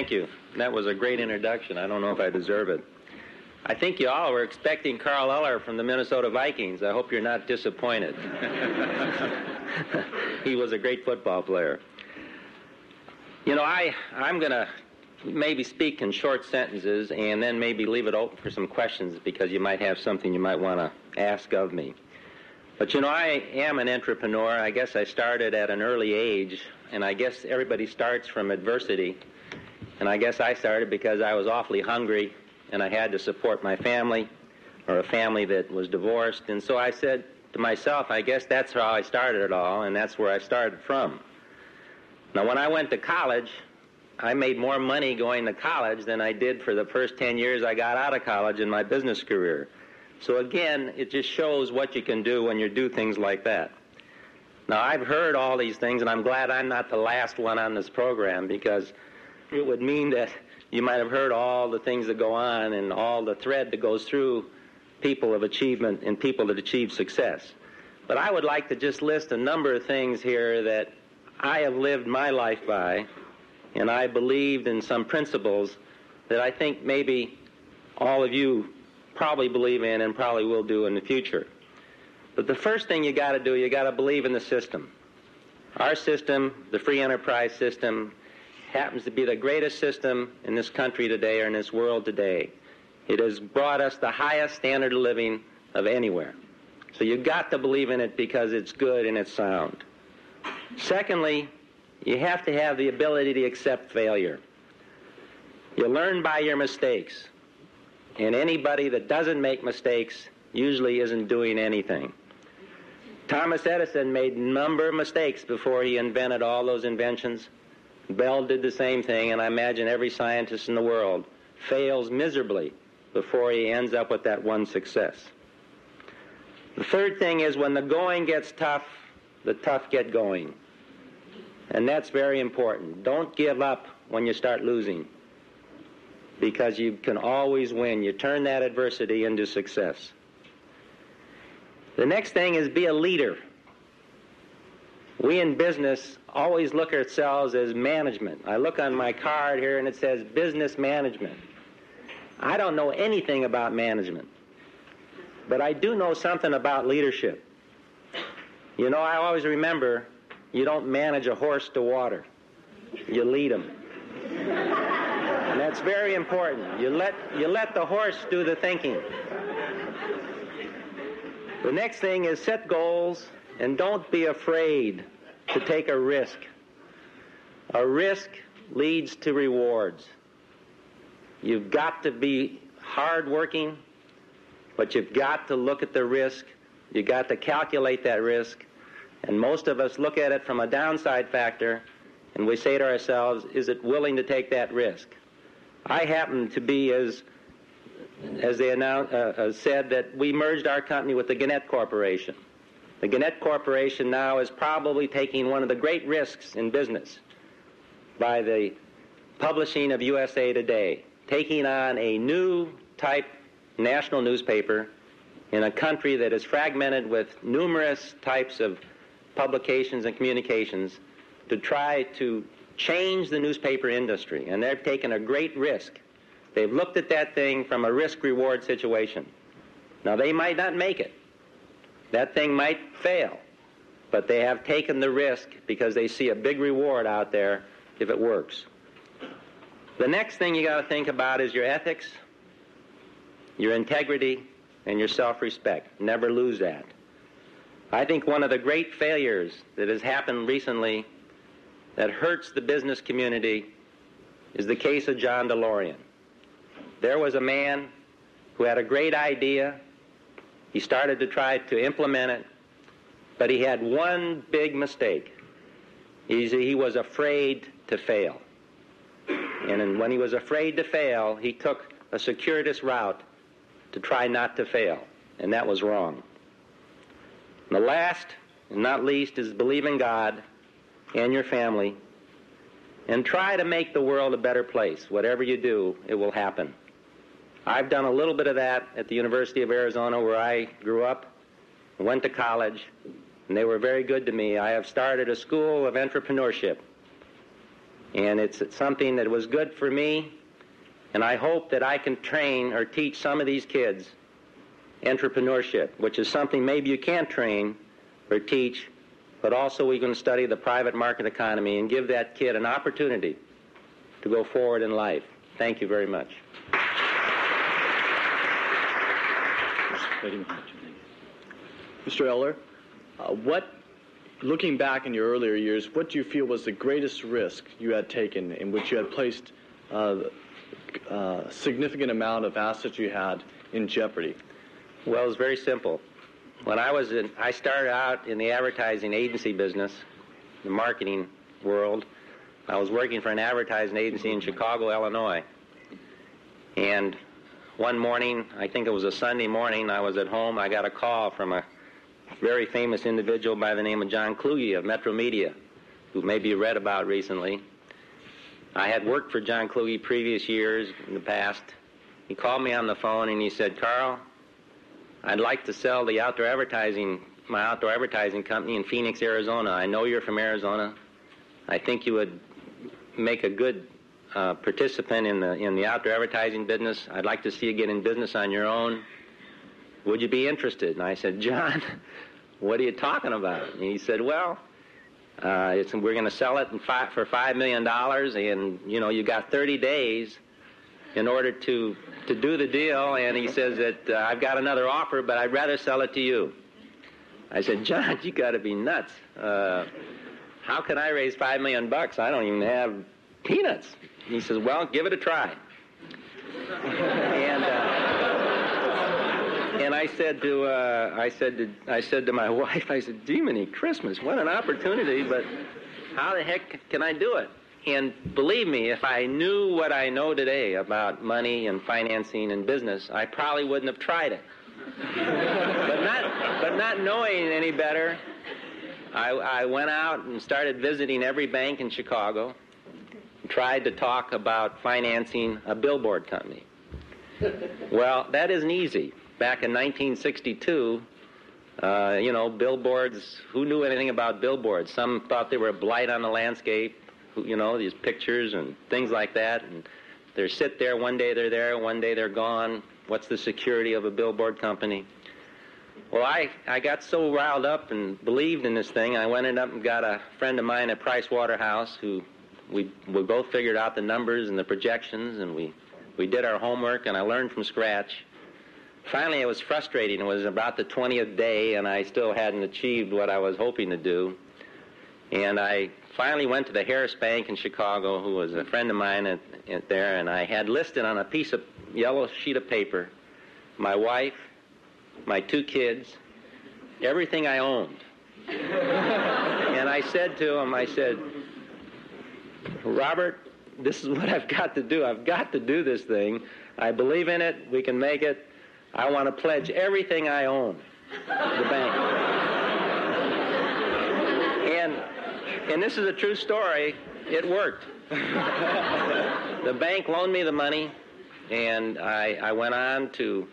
Thank you. That was a great introduction. I don't know if I deserve it. I think you all were expecting Carl Eller from the Minnesota Vikings. I hope you're not disappointed. he was a great football player. You know, I, I'm going to maybe speak in short sentences and then maybe leave it open for some questions because you might have something you might want to ask of me. But you know, I am an entrepreneur. I guess I started at an early age, and I guess everybody starts from adversity. And I guess I started because I was awfully hungry and I had to support my family or a family that was divorced. And so I said to myself, I guess that's how I started it all, and that's where I started from. Now, when I went to college, I made more money going to college than I did for the first 10 years I got out of college in my business career. So again, it just shows what you can do when you do things like that. Now, I've heard all these things, and I'm glad I'm not the last one on this program because it would mean that you might have heard all the things that go on and all the thread that goes through people of achievement and people that achieve success. But I would like to just list a number of things here that I have lived my life by, and I believed in some principles that I think maybe all of you probably believe in and probably will do in the future. But the first thing you got to do, you got to believe in the system. Our system, the free enterprise system, happens to be the greatest system in this country today or in this world today. It has brought us the highest standard of living of anywhere. So you've got to believe in it because it's good and it's sound. Secondly, you have to have the ability to accept failure. You learn by your mistakes. And anybody that doesn't make mistakes usually isn't doing anything. Thomas Edison made a number of mistakes before he invented all those inventions. Bell did the same thing, and I imagine every scientist in the world fails miserably before he ends up with that one success. The third thing is when the going gets tough, the tough get going. And that's very important. Don't give up when you start losing because you can always win. You turn that adversity into success. The next thing is be a leader. We in business always look ourselves as management. I look on my card here and it says business management. I don't know anything about management, but I do know something about leadership. You know, I always remember you don't manage a horse to water, you lead him. And that's very important. You let, you let the horse do the thinking. The next thing is set goals and don't be afraid to take a risk. A risk leads to rewards. You've got to be hardworking, but you've got to look at the risk. You've got to calculate that risk. And most of us look at it from a downside factor, and we say to ourselves, is it willing to take that risk? I happen to be, as, as they announced, uh, uh, said, that we merged our company with the Gannett Corporation. The Gannett Corporation now is probably taking one of the great risks in business by the publishing of USA Today, taking on a new type national newspaper in a country that is fragmented with numerous types of publications and communications to try to change the newspaper industry. And they've taken a great risk. They've looked at that thing from a risk reward situation. Now, they might not make it, that thing might fail, but they have taken the risk because they see a big reward out there if it works. The next thing you got to think about is your ethics, your integrity, and your self respect. Never lose that. I think one of the great failures that has happened recently that hurts the business community is the case of John DeLorean. There was a man who had a great idea he started to try to implement it, but he had one big mistake. He's, he was afraid to fail. And when he was afraid to fail, he took a circuitous route to try not to fail. And that was wrong. And the last and not least is believe in God and your family and try to make the world a better place. Whatever you do, it will happen. I've done a little bit of that at the University of Arizona where I grew up, went to college, and they were very good to me. I have started a school of entrepreneurship. And it's something that was good for me, and I hope that I can train or teach some of these kids entrepreneurship, which is something maybe you can't train or teach, but also we can study the private market economy and give that kid an opportunity to go forward in life. Thank you very much. Mr. Eller, uh, what, looking back in your earlier years, what do you feel was the greatest risk you had taken in which you had placed uh, a uh, significant amount of assets you had in jeopardy? Well, it's very simple. When I was in, I started out in the advertising agency business, the marketing world. I was working for an advertising agency in Chicago, Illinois. And one morning, I think it was a Sunday morning, I was at home. I got a call from a very famous individual by the name of John Kluge of Metromedia, who maybe you read about recently. I had worked for John Kluge previous years in the past. He called me on the phone and he said, Karl, I'd like to sell the outdoor advertising, my outdoor advertising company in Phoenix, Arizona. I know you're from Arizona. I think you would make a good uh, participant in the in the outdoor advertising business. I'd like to see you get in business on your own. Would you be interested? And I said, John, what are you talking about? And he said, Well, uh, we're going to sell it five, for five million dollars, and you know you got 30 days in order to to do the deal. And he says that uh, I've got another offer, but I'd rather sell it to you. I said, John, you got to be nuts. Uh, how can I raise five million bucks? I don't even have peanuts. He says, Well, give it a try. and, uh, and I said to uh, I said to I said to my wife, I said, Jiminy Christmas, what an opportunity, but how the heck can I do it? And believe me, if I knew what I know today about money and financing and business, I probably wouldn't have tried it. but not but not knowing any better, I, I went out and started visiting every bank in Chicago tried to talk about financing a billboard company. well, that isn't easy. Back in 1962, uh, you know, billboards, who knew anything about billboards? Some thought they were a blight on the landscape, you know, these pictures and things like that. And they sit there, one day they're there, one day they're gone. What's the security of a billboard company? Well, I, I got so riled up and believed in this thing, I went up and got a friend of mine at Price Waterhouse who we we both figured out the numbers and the projections, and we we did our homework, and I learned from scratch. Finally, it was frustrating. It was about the 20th day, and I still hadn't achieved what I was hoping to do. And I finally went to the Harris Bank in Chicago, who was a friend of mine at, at there, and I had listed on a piece of yellow sheet of paper my wife, my two kids, everything I owned. and I said to him, I said, Robert, this is what I've got to do. I've got to do this thing. I believe in it. We can make it. I want to pledge everything I own the bank. and and this is a true story. It worked. the bank loaned me the money, and I, I went on to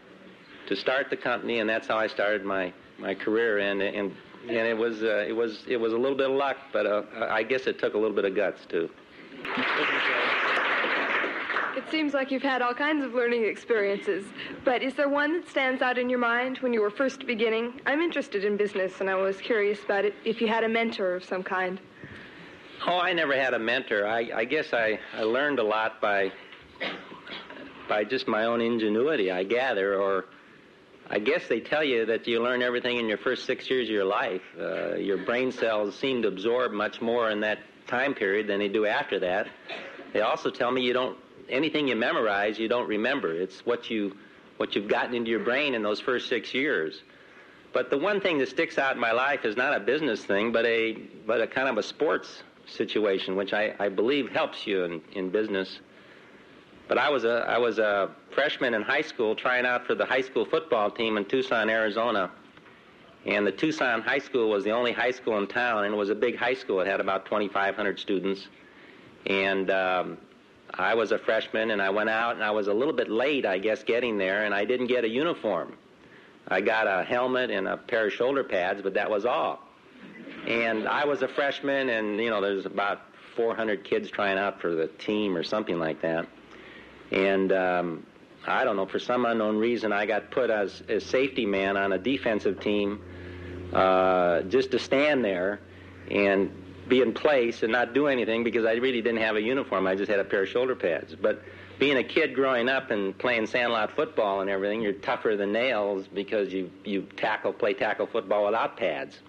to start the company, and that's how I started my, my career. And and and it was uh, it was it was a little bit of luck, but uh, I guess it took a little bit of guts too. It seems like you've had all kinds of learning experiences, but is there one that stands out in your mind when you were first beginning? I'm interested in business, and I was curious about it if you had a mentor of some kind. Oh, I never had a mentor. I, I guess I, I learned a lot by by just my own ingenuity, I gather, or I guess they tell you that you learn everything in your first six years of your life. Uh, your brain cells seem to absorb much more in that time period than they do after that. They also tell me you don't anything you memorize you don't remember. It's what you what you've gotten into your brain in those first six years. But the one thing that sticks out in my life is not a business thing, but a but a kind of a sports situation, which I, I believe helps you in, in business. But I was a I was a freshman in high school trying out for the high school football team in Tucson, Arizona. And the Tucson High School was the only high school in town, and it was a big high school. It had about 2,500 students. And um, I was a freshman, and I went out, and I was a little bit late, I guess, getting there, and I didn't get a uniform. I got a helmet and a pair of shoulder pads, but that was all. And I was a freshman, and you know, there's about 400 kids trying out for the team or something like that. And um, I don't know, for some unknown reason, I got put as a safety man on a defensive team uh, just to stand there and be in place and not do anything because I really didn't have a uniform. I just had a pair of shoulder pads. But being a kid growing up and playing sandlot football and everything, you're tougher than nails because you you tackle play tackle football without pads.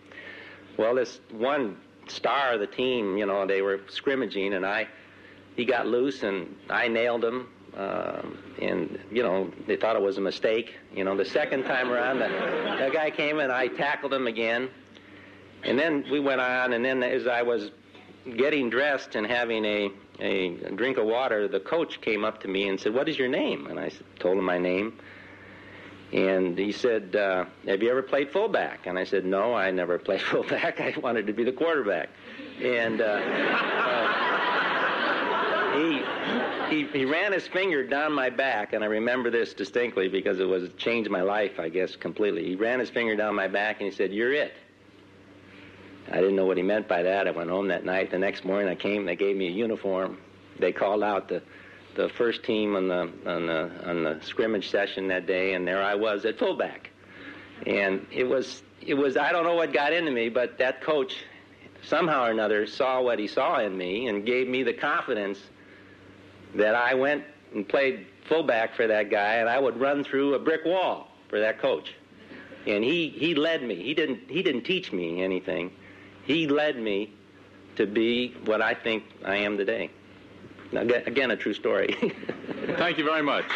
Well, this one star of the team, you know, they were scrimmaging and I he got loose and I nailed him. Um, and you know they thought it was a mistake. You know the second time around, the, the guy came and I tackled him again, and then we went on. And then as I was getting dressed and having a a drink of water, the coach came up to me and said, "What is your name?" And I told him my name. And he said, uh, "Have you ever played fullback?" And I said, "No, I never played fullback. I wanted to be the quarterback." And uh, uh, he, he he ran his finger down my back, and I remember this distinctly because it was changed my life, I guess, completely. He ran his finger down my back and he said, "You're it." I didn't know what he meant by that. I went home that night. The next morning, I came. They gave me a uniform. They called out the the first team on the on the on the scrimmage session that day, and there I was at fullback. And it was it was I don't know what got into me, but that coach somehow or another saw what he saw in me and gave me the confidence that I went and played fullback for that guy, and I would run through a brick wall for that coach. And he he led me. He didn't he didn't teach me anything he led me to be what I think I am today. Now, again, a true story. Thank you very much.